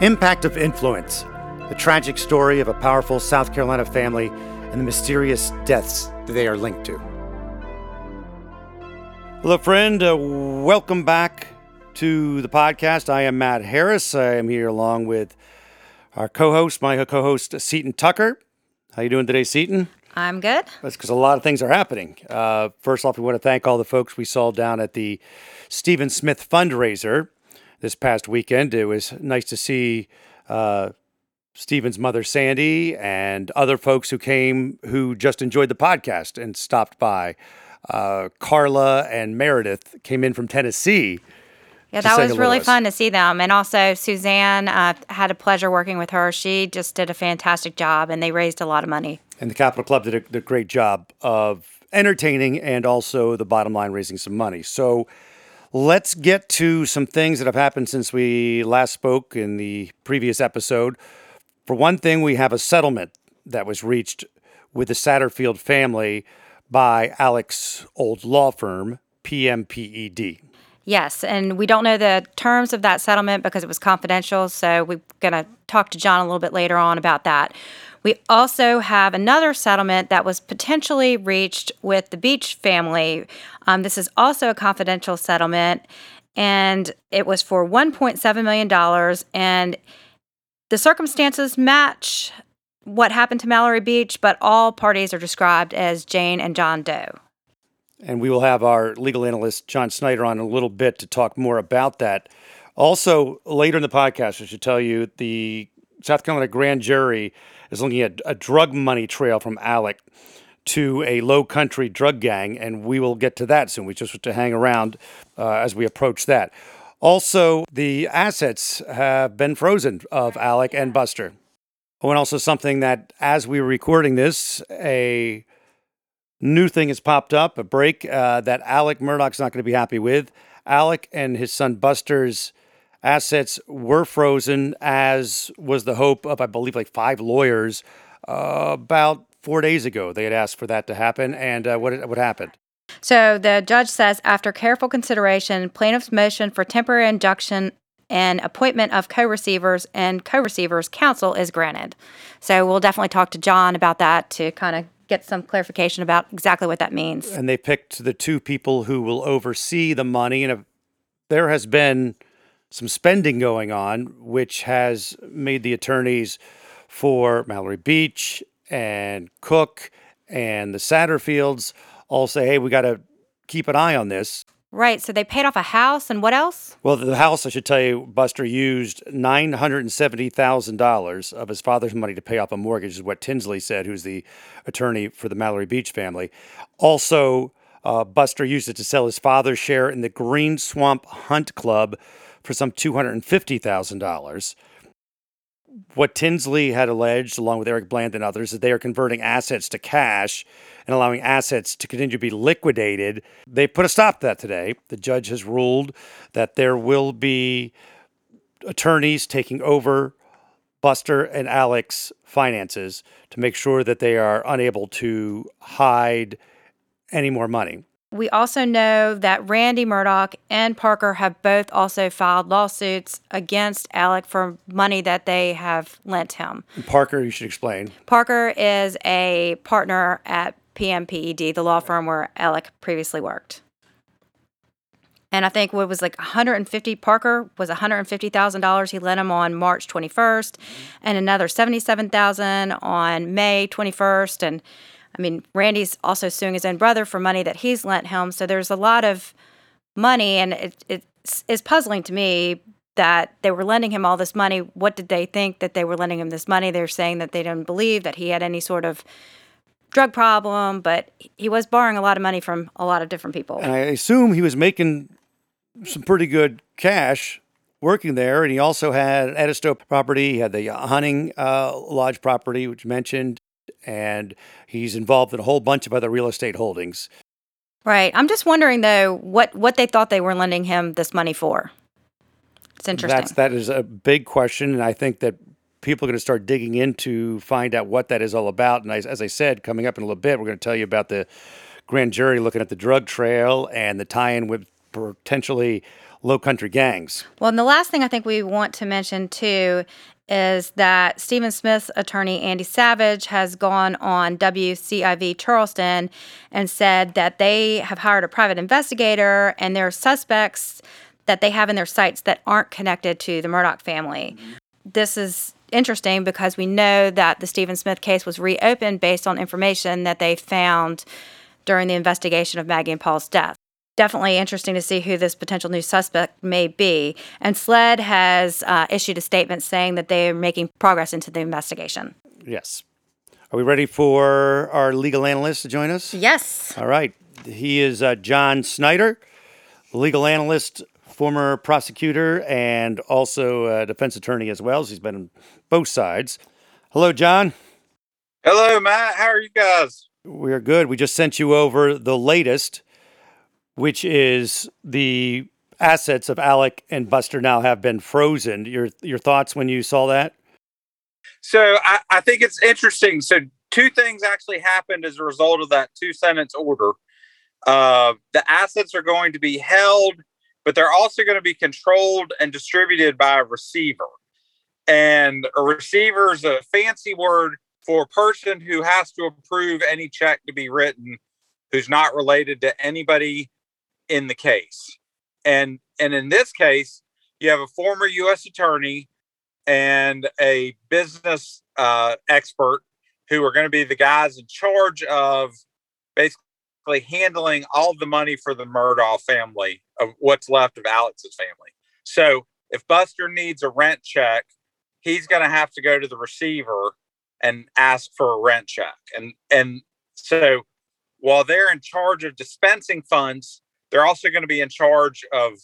Impact of Influence the tragic story of a powerful South Carolina family and the mysterious deaths that they are linked to. Hello, friend. Uh, welcome back to the podcast. I am Matt Harris. I am here along with our co-host, my co-host Seaton Tucker. How are you doing today, Seaton? I'm good. That's because a lot of things are happening. Uh, first off, we want to thank all the folks we saw down at the Stephen Smith fundraiser this past weekend. It was nice to see uh, Stephen's mother, Sandy, and other folks who came who just enjoyed the podcast and stopped by. Uh, Carla and Meredith came in from Tennessee. Yeah, that was really fun to see them. And also, Suzanne uh, had a pleasure working with her. She just did a fantastic job, and they raised a lot of money. And the Capital Club did a, did a great job of entertaining and also the bottom line raising some money. So, Let's get to some things that have happened since we last spoke in the previous episode. For one thing, we have a settlement that was reached with the Satterfield family by Alex Old Law Firm, PMPED. Yes, and we don't know the terms of that settlement because it was confidential, so we're going to talk to John a little bit later on about that. We also have another settlement that was potentially reached with the Beach family. Um, this is also a confidential settlement, and it was for $1.7 million. And the circumstances match what happened to Mallory Beach, but all parties are described as Jane and John Doe. And we will have our legal analyst, John Snyder, on in a little bit to talk more about that. Also, later in the podcast, I should tell you the South Carolina grand jury is looking at a drug money trail from Alec to a low country drug gang, and we will get to that soon. We just have to hang around uh, as we approach that. Also, the assets have been frozen of Alec and Buster. Oh, and also something that, as we were recording this, a new thing has popped up, a break uh, that Alec Murdaugh's not going to be happy with. Alec and his son Buster's assets were frozen, as was the hope of, I believe, like five lawyers uh, about four days ago. They had asked for that to happen. And uh, what, what happened? So the judge says after careful consideration, plaintiff's motion for temporary injunction and appointment of co receivers and co receivers counsel is granted. So we'll definitely talk to John about that to kind of get some clarification about exactly what that means. And they picked the two people who will oversee the money. And there has been some spending going on, which has made the attorneys for Mallory Beach and Cook and the Satterfields all say, hey, we got to keep an eye on this. Right. So they paid off a house and what else? Well, the house, I should tell you, Buster used $970,000 of his father's money to pay off a mortgage, is what Tinsley said, who's the attorney for the Mallory Beach family. Also, uh, Buster used it to sell his father's share in the Green Swamp Hunt Club for some $250,000 what Tinsley had alleged, along with Eric Bland and others, that they are converting assets to cash and allowing assets to continue to be liquidated. They put a stop to that today. The judge has ruled that there will be attorneys taking over Buster and Alex finances to make sure that they are unable to hide any more money. We also know that Randy Murdaugh and Parker have both also filed lawsuits against Alec for money that they have lent him. Parker, you should explain. Parker is a partner at PMPED, the law firm where Alec previously worked. And I think what was like 150 Parker was $150,000 he lent him on March 21st and another 77,000 on May 21st and I mean, Randy's also suing his own brother for money that he's lent him. So there's a lot of money, and it, it is puzzling to me that they were lending him all this money. What did they think that they were lending him this money? They're saying that they didn't believe that he had any sort of drug problem, but he was borrowing a lot of money from a lot of different people. And I assume he was making some pretty good cash working there. And he also had Edisto property. He had the hunting uh, lodge property, which mentioned and he's involved in a whole bunch of other real estate holdings. Right. I'm just wondering though what what they thought they were lending him this money for. It's interesting. That's that is a big question, and I think that people are going to start digging into find out what that is all about. And I, as I said, coming up in a little bit, we're going to tell you about the grand jury looking at the drug trail and the tie-in with potentially low country gangs. Well, and the last thing I think we want to mention too is that Stephen Smith's attorney, Andy Savage, has gone on WCIV Charleston and said that they have hired a private investigator and there are suspects that they have in their sights that aren't connected to the Murdaugh family. This is interesting because we know that the Stephen Smith case was reopened based on information that they found during the investigation of Maggie and Paul's death definitely interesting to see who this potential new suspect may be. And SLED has uh, issued a statement saying that they are making progress into the investigation. Yes. Are we ready for our legal analyst to join us? Yes. All right. He is uh, John Snyder, legal analyst, former prosecutor, and also a defense attorney as well. So he's been on both sides. Hello, John. Hello, Matt. How are you guys? We're good. We just sent you over the latest which is the assets of Alec and Buster now have been frozen. Your your thoughts when you saw that? So I, I think it's interesting. So two things actually happened as a result of that two sentence order. Uh, the assets are going to be held, but they're also going to be controlled and distributed by a receiver. And a receiver is a fancy word for a person who has to approve any check to be written who's not related to anybody in the case. And and in this case, you have a former U.S. attorney and a business uh, expert who are going to be the guys in charge of basically handling all the money for the Murdaugh family of what's left of Alex's family. So if Buster needs a rent check, he's going to have to go to the receiver and ask for a rent check. And and so while they're in charge of dispensing funds, they're also going to be in charge of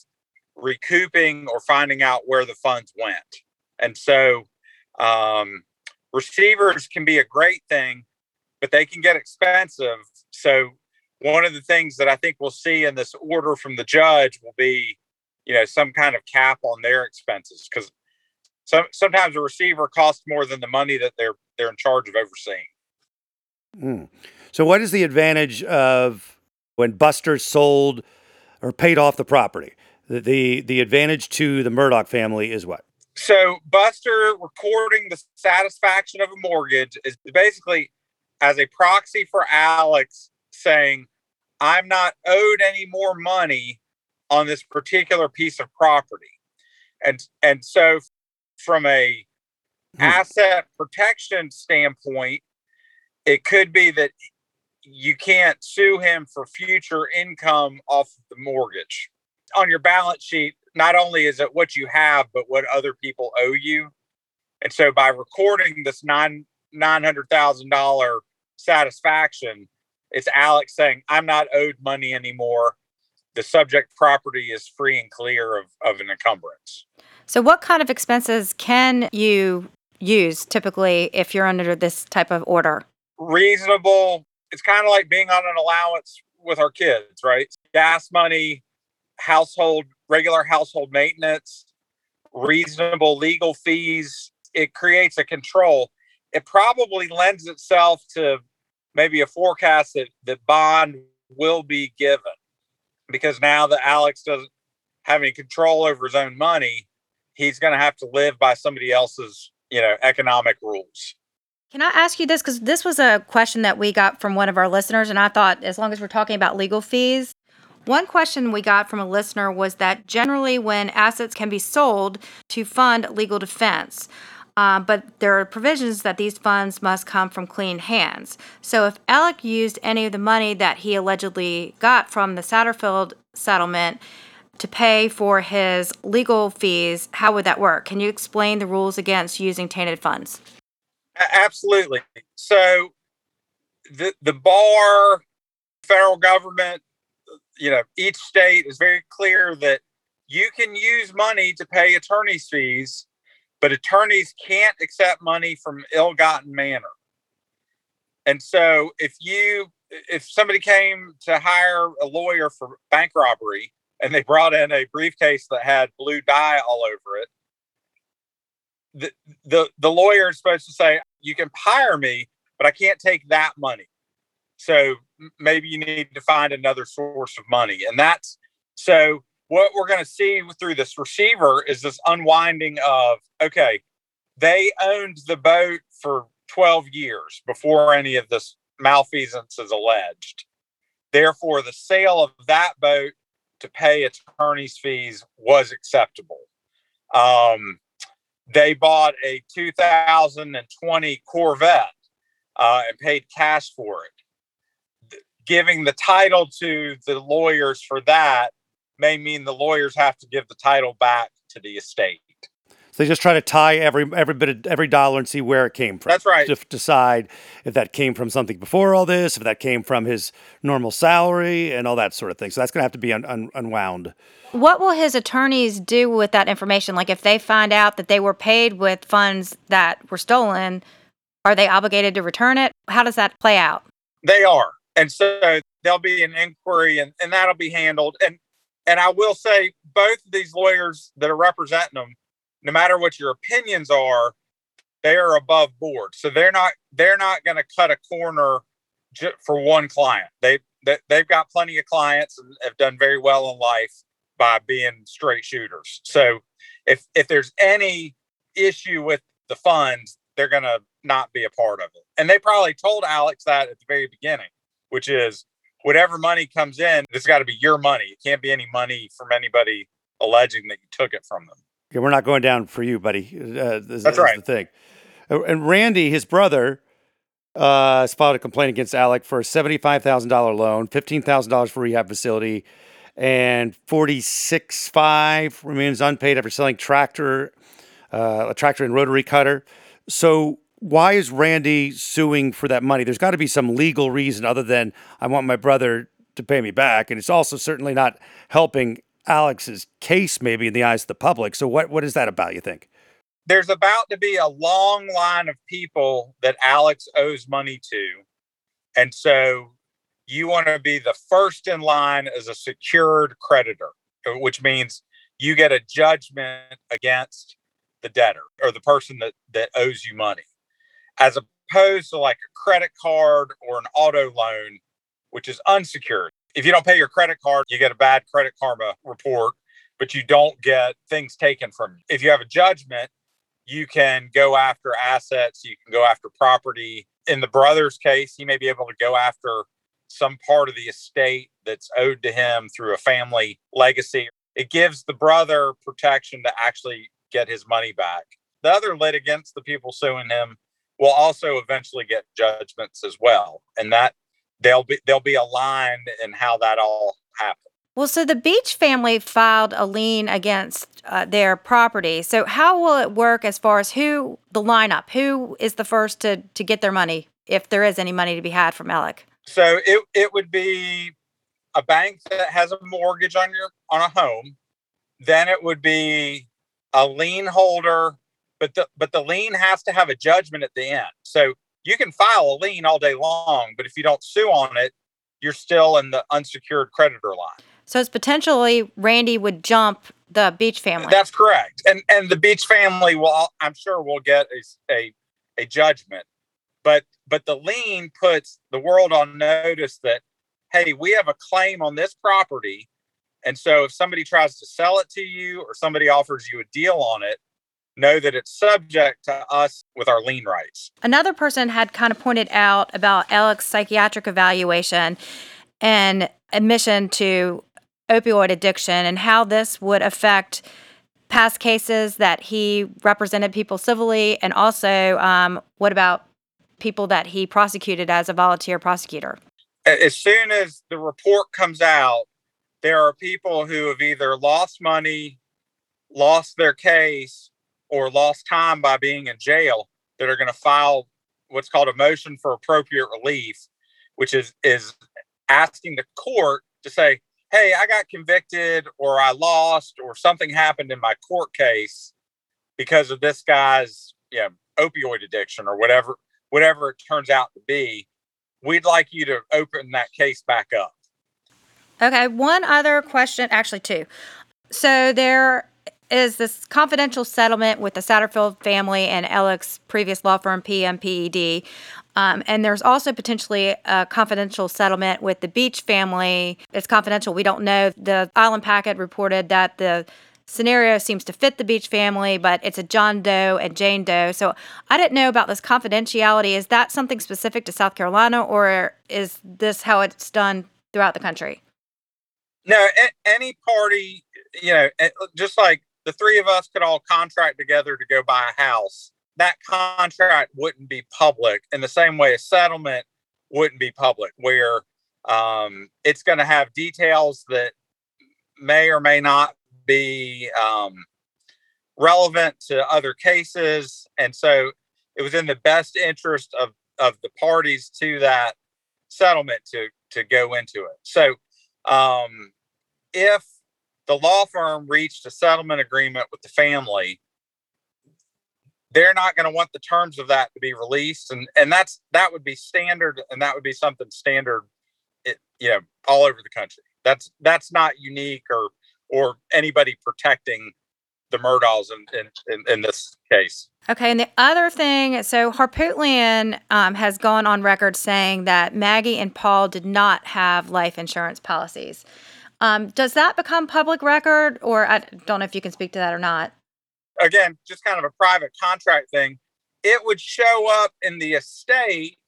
recouping or finding out where the funds went. And so um, receivers can be a great thing, but they can get expensive. So one of the things that I think we'll see in this order from the judge will be, you know, some kind of cap on their expenses because some, sometimes a receiver costs more than the money that they're they're in charge of overseeing. Mm. So, what is the advantage of when Buster sold or paid off the property. The, the, the advantage to the Murdaugh family is what? So Buster recording the satisfaction of a mortgage is basically as a proxy for Alex saying, I'm not owed any more money on this particular piece of property. And and so from a hmm. asset protection standpoint, it could be that you can't sue him for future income off the mortgage. On your balance sheet, not only is it what you have, but what other people owe you. And so by recording this nine nine hundred thousand dollar satisfaction, it's Alex saying, I'm not owed money anymore. The subject property is free and clear of, of an encumbrance. So what kind of expenses can you use typically if you're under this type of order? Reasonable it's kind of like being on an allowance with our kids, right? Gas money, household, regular household maintenance, reasonable legal fees. It creates a control. It probably lends itself to maybe a forecast that, that bond will be given because now that Alex doesn't have any control over his own money, he's going to have to live by somebody else's, you know, economic rules. Can I ask you this? Because this was a question that we got from one of our listeners, and I thought as long as we're talking about legal fees, one question we got from a listener was that generally when assets can be sold to fund legal defense, uh, but there are provisions that these funds must come from clean hands. So if Alec used any of the money that he allegedly got from the Satterfield settlement to pay for his legal fees, how would that work? Can you explain the rules against using tainted funds? Absolutely. So the the bar, federal government, you know, each state is very clear that you can use money to pay attorneys' fees, but attorneys can't accept money from ill-gotten manner. And so if you if somebody came to hire a lawyer for bank robbery and they brought in a briefcase that had blue dye all over it, the, the the lawyer is supposed to say you can hire me but i can't take that money so maybe you need to find another source of money and that's So what we're going to see through this receiver is this unwinding of okay, they owned the boat for 12 years before any of this malfeasance is alleged. Therefore, the sale of that boat to pay attorney's fees was acceptable. Um, they bought a 2020 Corvette uh, and paid cash for it. Giving the title to the lawyers for that may mean the lawyers have to give the title back to the estate. So they just try to tie every every bit of every dollar and see where it came from. That's right. To decide if that came from something before all this, if that came from his normal salary, and all that sort of thing. So that's going to have to be un- un- unwound. What will his attorneys do with that information? Like if they find out that they were paid with funds that were stolen, are they obligated to return it? How does that play out? They are. And so there'll be an inquiry and, and that'll be handled. And and I will say both of these lawyers that are representing them, no matter what your opinions are, they are above board. So they're not they're not going to cut a corner for one client. They, they they've got plenty of clients and have done very well in life by being straight shooters. So if if there's any issue with the funds, they're going to not be a part of it. And they probably told Alex that at the very beginning, which is whatever money comes in, it's got to be your money. It can't be any money from anybody alleging that you took it from them. Okay, we're not going down for you, buddy. Uh, this, That's right. The thing. Uh, And Randy, his brother, uh, has filed a complaint against Alec for a seventy-five thousand dollar loan, fifteen thousand dollars for rehab facility, and forty-six five remains unpaid after selling tractor, uh, a tractor and rotary cutter. So why is Randy suing for that money? There's got to be some legal reason other than I want my brother to pay me back, and it's also certainly not helping Alex's case, maybe in the eyes of the public. So what what is that about? You think? There's about to be a long line of people that Alex owes money to. And so you want to be the first in line as a secured creditor, uh, which means you get a judgment against the debtor or the person that, that owes you money, as opposed to like a credit card or an auto loan, which is unsecured. If you don't pay your credit card, you get a bad credit karma report, but you don't get things taken from you. If you have a judgment, you can go after assets, you can go after property. In the brother's case, he may be able to go after some part of the estate that's owed to him through a family legacy. It gives the brother protection to actually get his money back. The other litigants, the people suing him, will also eventually get judgments as well. And that they'll be they'll be aligned in how that all happens. Well, so the Beach family filed a lien against uh, their property. So how will it work as far as who the lineup? Who is the first to to get their money if there is any money to be had from Alec? So it it would be a bank that has a mortgage on your on a home. Then it would be a lien holder, but the but the lien has to have a judgment at the end. So you can file a lien all day long, but if you don't sue on it, you're still in the unsecured creditor line. So it's potentially Randy would jump the Beach family. That's correct. And and the Beach family will I'm sure will get a a, a judgment. But but the lien puts the world on notice that hey, we have a claim on this property. And so if somebody tries to sell it to you or somebody offers you a deal on it, know that it's subject to us with our lien rights. Another person had kind of pointed out about Alec's psychiatric evaluation and admission to opioid addiction and how this would affect past cases that he represented people civilly and also um, what about people that he prosecuted as a volunteer prosecutor As soon as the report comes out, there are people who have either lost money, lost their case, or lost time by being in jail that are going to file what's called a motion for appropriate relief, which is is asking the court to say, "Hey, I got convicted, or I lost, or something happened in my court case because of this guy's you know, opioid addiction, or whatever whatever it turns out to be. We'd like you to open that case back up." Okay, one other question, actually two. So there is this confidential settlement with the Satterfield family and Alec's previous law firm, PMPED. Um, and there's also potentially a confidential settlement with the Beach family. It's confidential. We don't know. The Island Packet reported that the scenario seems to fit the Beach family, but it's a John Doe and Jane Doe. So I didn't know about this confidentiality. Is that something specific to South Carolina, or is this how it's done throughout the country? No, any party, you know, just like the three of us could all contract together to go buy a house, that contract wouldn't be public in the same way a settlement wouldn't be public, where um, it's going to have details that may or may not be um, relevant to other cases. And so it was in the best interest of, of the parties to that settlement to, to go into it. So um, if the law firm reached a settlement agreement with the family, they're not going to want the terms of that to be released, and and that's that would be standard, and that would be something standard, it, you know, all over the country. That's that's not unique or or anybody protecting the Murdaughs in, in, in, this case. Okay, and the other thing, so Harpootlian um, has gone on record saying that Maggie and Paul did not have life insurance policies. Um, does that become public record, or I don't know if you can speak to that or not? Again, just kind of a private contract thing. It would show up in the estate,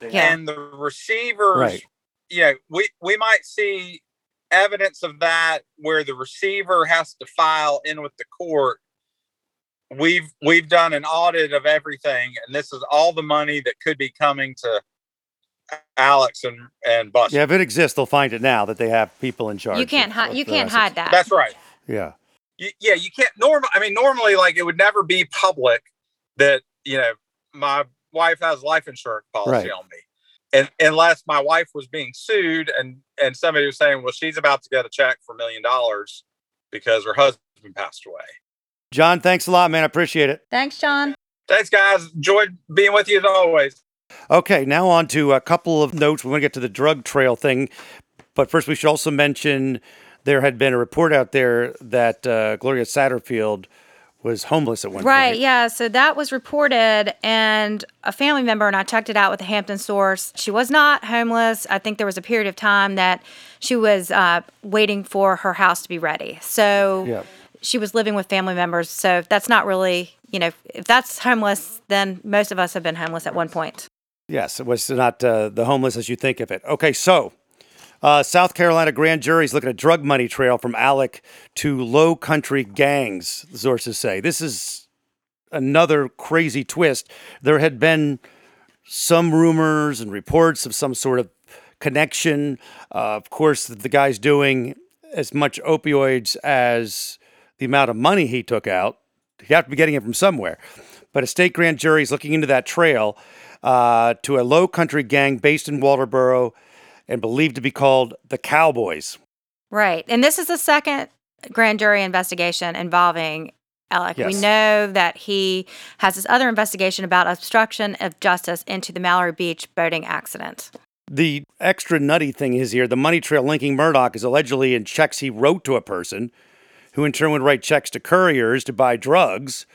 Yeah. and the receivers. Right. You know, we we might see evidence of that where the receiver has to file in with the court. We've we've done an audit of everything, and this is all the money that could be coming to Alex and and Buster. Yeah, if it exists, they'll find it now that they have people in charge. You can't hide. You can't assets. hide that. That's right. Yeah. Y- yeah, you can't normal. I mean, normally, like it would never be public that you know my wife has life insurance policy Right. on me, and unless my wife was being sued and and somebody was saying, well, she's about to get a check for a million dollars because her husband passed away. John, thanks a lot, man. I appreciate it. Thanks, John. Thanks, guys. Enjoyed being with you as always. Okay, now on to a couple of notes. We want to get to the drug trail thing, but first we should also mention there had been a report out there that uh, Gloria Satterfield was homeless at one Right, point. Right, yeah. So that was reported, and a family member, and I checked it out with the Hampton source. She was not homeless. I think there was a period of time that she was uh, waiting for her house to be ready. So Yeah. she was living with family members. So that's not really, you know, if that's homeless, then most of us have been homeless at one point. Yes, it was not uh, the homeless as you think of it. Okay, so uh, South Carolina grand jury is looking at drug money trail from Alec to low country gangs, sources say. This is another crazy twist. There had been some rumors and reports of some sort of connection. Uh, of course, the guy's doing as much opioids as the amount of money he took out. He'd have to be getting it from somewhere. But a state grand jury is looking into that trail uh, to a low country gang based in Walterboro and believed to be called the Cowboys. Right. And this is the second grand jury investigation involving Alec. We know that he has this other investigation about obstruction of justice into the Mallory Beach boating accident. The extra nutty thing is here the money trail linking Murdaugh is allegedly in checks he wrote to a person who in turn would write checks to couriers to buy drugs.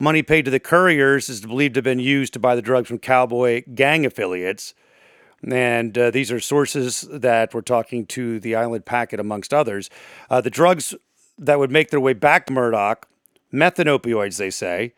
Money paid to the couriers is believed to have been used to buy the drugs from cowboy gang affiliates. And uh, these are sources that were talking to the Island Packet, amongst others. Uh, the drugs that would make their way back to Murdaugh, meth and opioids, they say,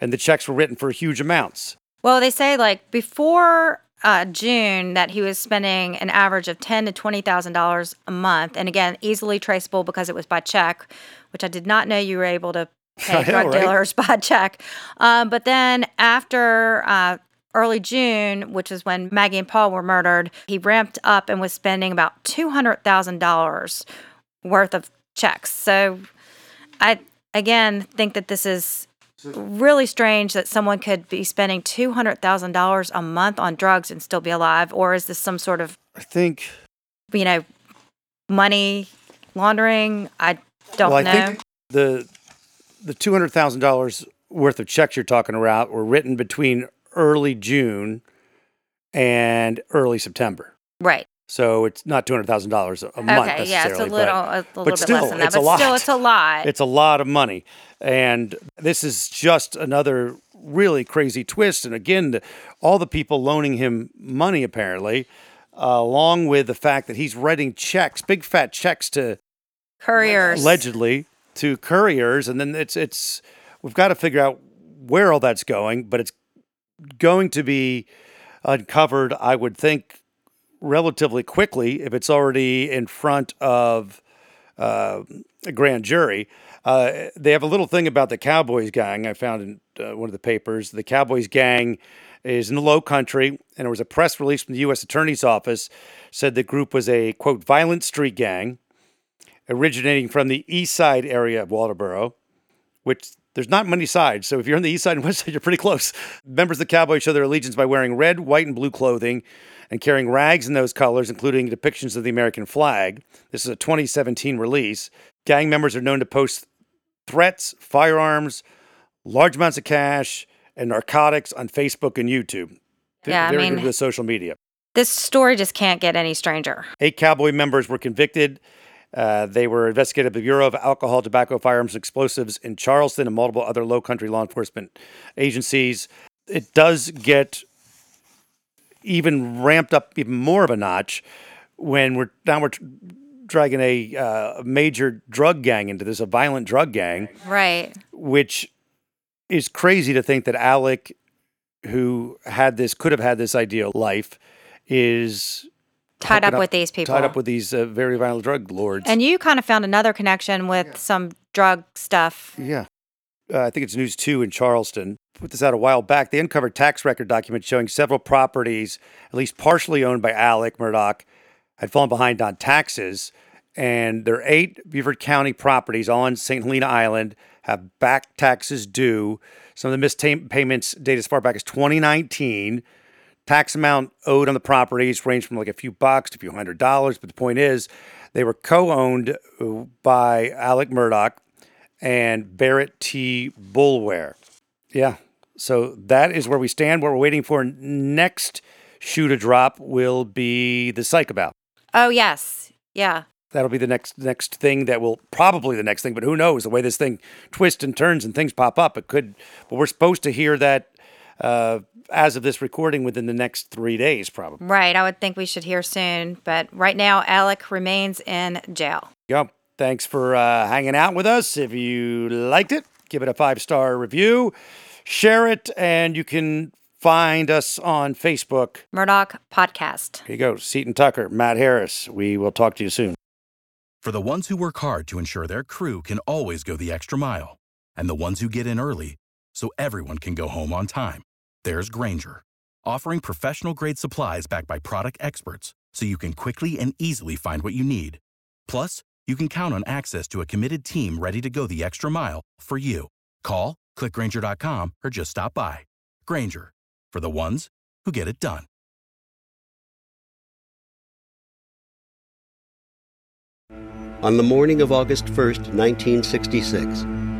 and the checks were written for huge amounts. Well, they say like before uh, June that he was spending an average of ten to twenty thousand dollars a month, and again, easily traceable because it was by check, which I did not know you were able to pay drug right? dealers by check. Um, but then after uh, early June, which is when Maggie and Paul were murdered, he ramped up and was spending about two hundred thousand dollars worth of checks. So, I again think that this is really strange that someone could be spending two hundred thousand dollars a month on drugs and still be alive, or is this some sort of I think you know money laundering? I don't well, I know. think the the two hundred thousand dollars worth of checks you're talking about were written between early June and early September. right. So it's not two hundred thousand dollars a month Okay, yeah, it's a little, but- a, little bit still, less than that. it's But a lot. still, it's a lot. It's a lot of money. And this is just another really crazy twist. And again, the, all the people loaning him money, apparently, uh, along with the fact that he's writing checks, big fat checks to Couriers. allegedly to couriers. And then it's, it's, we've got to figure out where all that's going, but it's going to be uncovered, I would think, relatively quickly if it's already in front of uh, a grand jury. Uh, they have a little thing about the Cowboys gang I found in uh, one of the papers. The Cowboys gang is in the low country, and there was a press release from the U.S. Attorney's Office said the group was a, quote, violent street gang originating from the east side area of Walterboro, which there's not many sides. So if you're on the east side and west side, you're pretty close. Members of the Cowboys show their allegiance by wearing red, white, and blue clothing and carrying rags in those colors, including depictions of the American flag. This is a 2017 release. Gang members are known to post threats, firearms, large amounts of cash, and narcotics on Facebook and YouTube. Yeah, I mean- with social media. This story just can't get any stranger. Eight Cowboy members were convicted. Uh, they were investigated by the Bureau of Alcohol, Tobacco, Firearms, and Explosives in Charleston and multiple other low country law enforcement agencies. It does get even ramped up even more of a notch when we're now we're dragging a uh, major drug gang into this, a violent drug gang, Right. which is crazy to think that Alec, who had this, could have had this ideal life, is Tied hooking up with these people. tied up with these uh, very violent drug lords. And you kind of found another connection with some drug stuff. yeah, uh, I think it's News Two in Charleston. Put this out a while back. They uncovered tax record documents showing several properties, at least partially owned by Alec Murdaugh, had fallen behind on taxes. And their eight Beaufort County properties on St. Helena Island have back taxes due. Some of the missed ta- payments date as far back as 2019. Tax amount owed on the properties ranged from like a few bucks to a few hundred dollars. But the point is, they were co owned uh, by Alec Murdaugh and Barrett T. Boulware. Yeah. So that is where we stand. What we're waiting for next shoe to drop will be the psych about. Oh, yes. Yeah. That'll be the next next thing that will probably the next thing, but who knows? The way this thing twists and turns and things pop up, it could. But we're supposed to hear that uh, as of this recording within the next three days, probably. Right. I would think we should hear soon. But right now, Alec remains in jail. Yep. Thanks for uh, hanging out with us. If you liked it, give it a five star review, share it, and you can find us on Facebook. Murdaugh Podcast. Here you go, Seaton Tucker, Matt Harris. We will talk to you soon. For the ones who work hard to ensure their crew can always go the extra mile, and the ones who get in early so everyone can go home on time, there's Grainger, offering professional grade supplies backed by product experts so you can quickly and easily find what you need. Plus, you can count on access to a committed team ready to go the extra mile for you. Call, clickgrainger.com, or just stop by. Grainger, for the ones who get it done. On the morning of August 1st, 1966,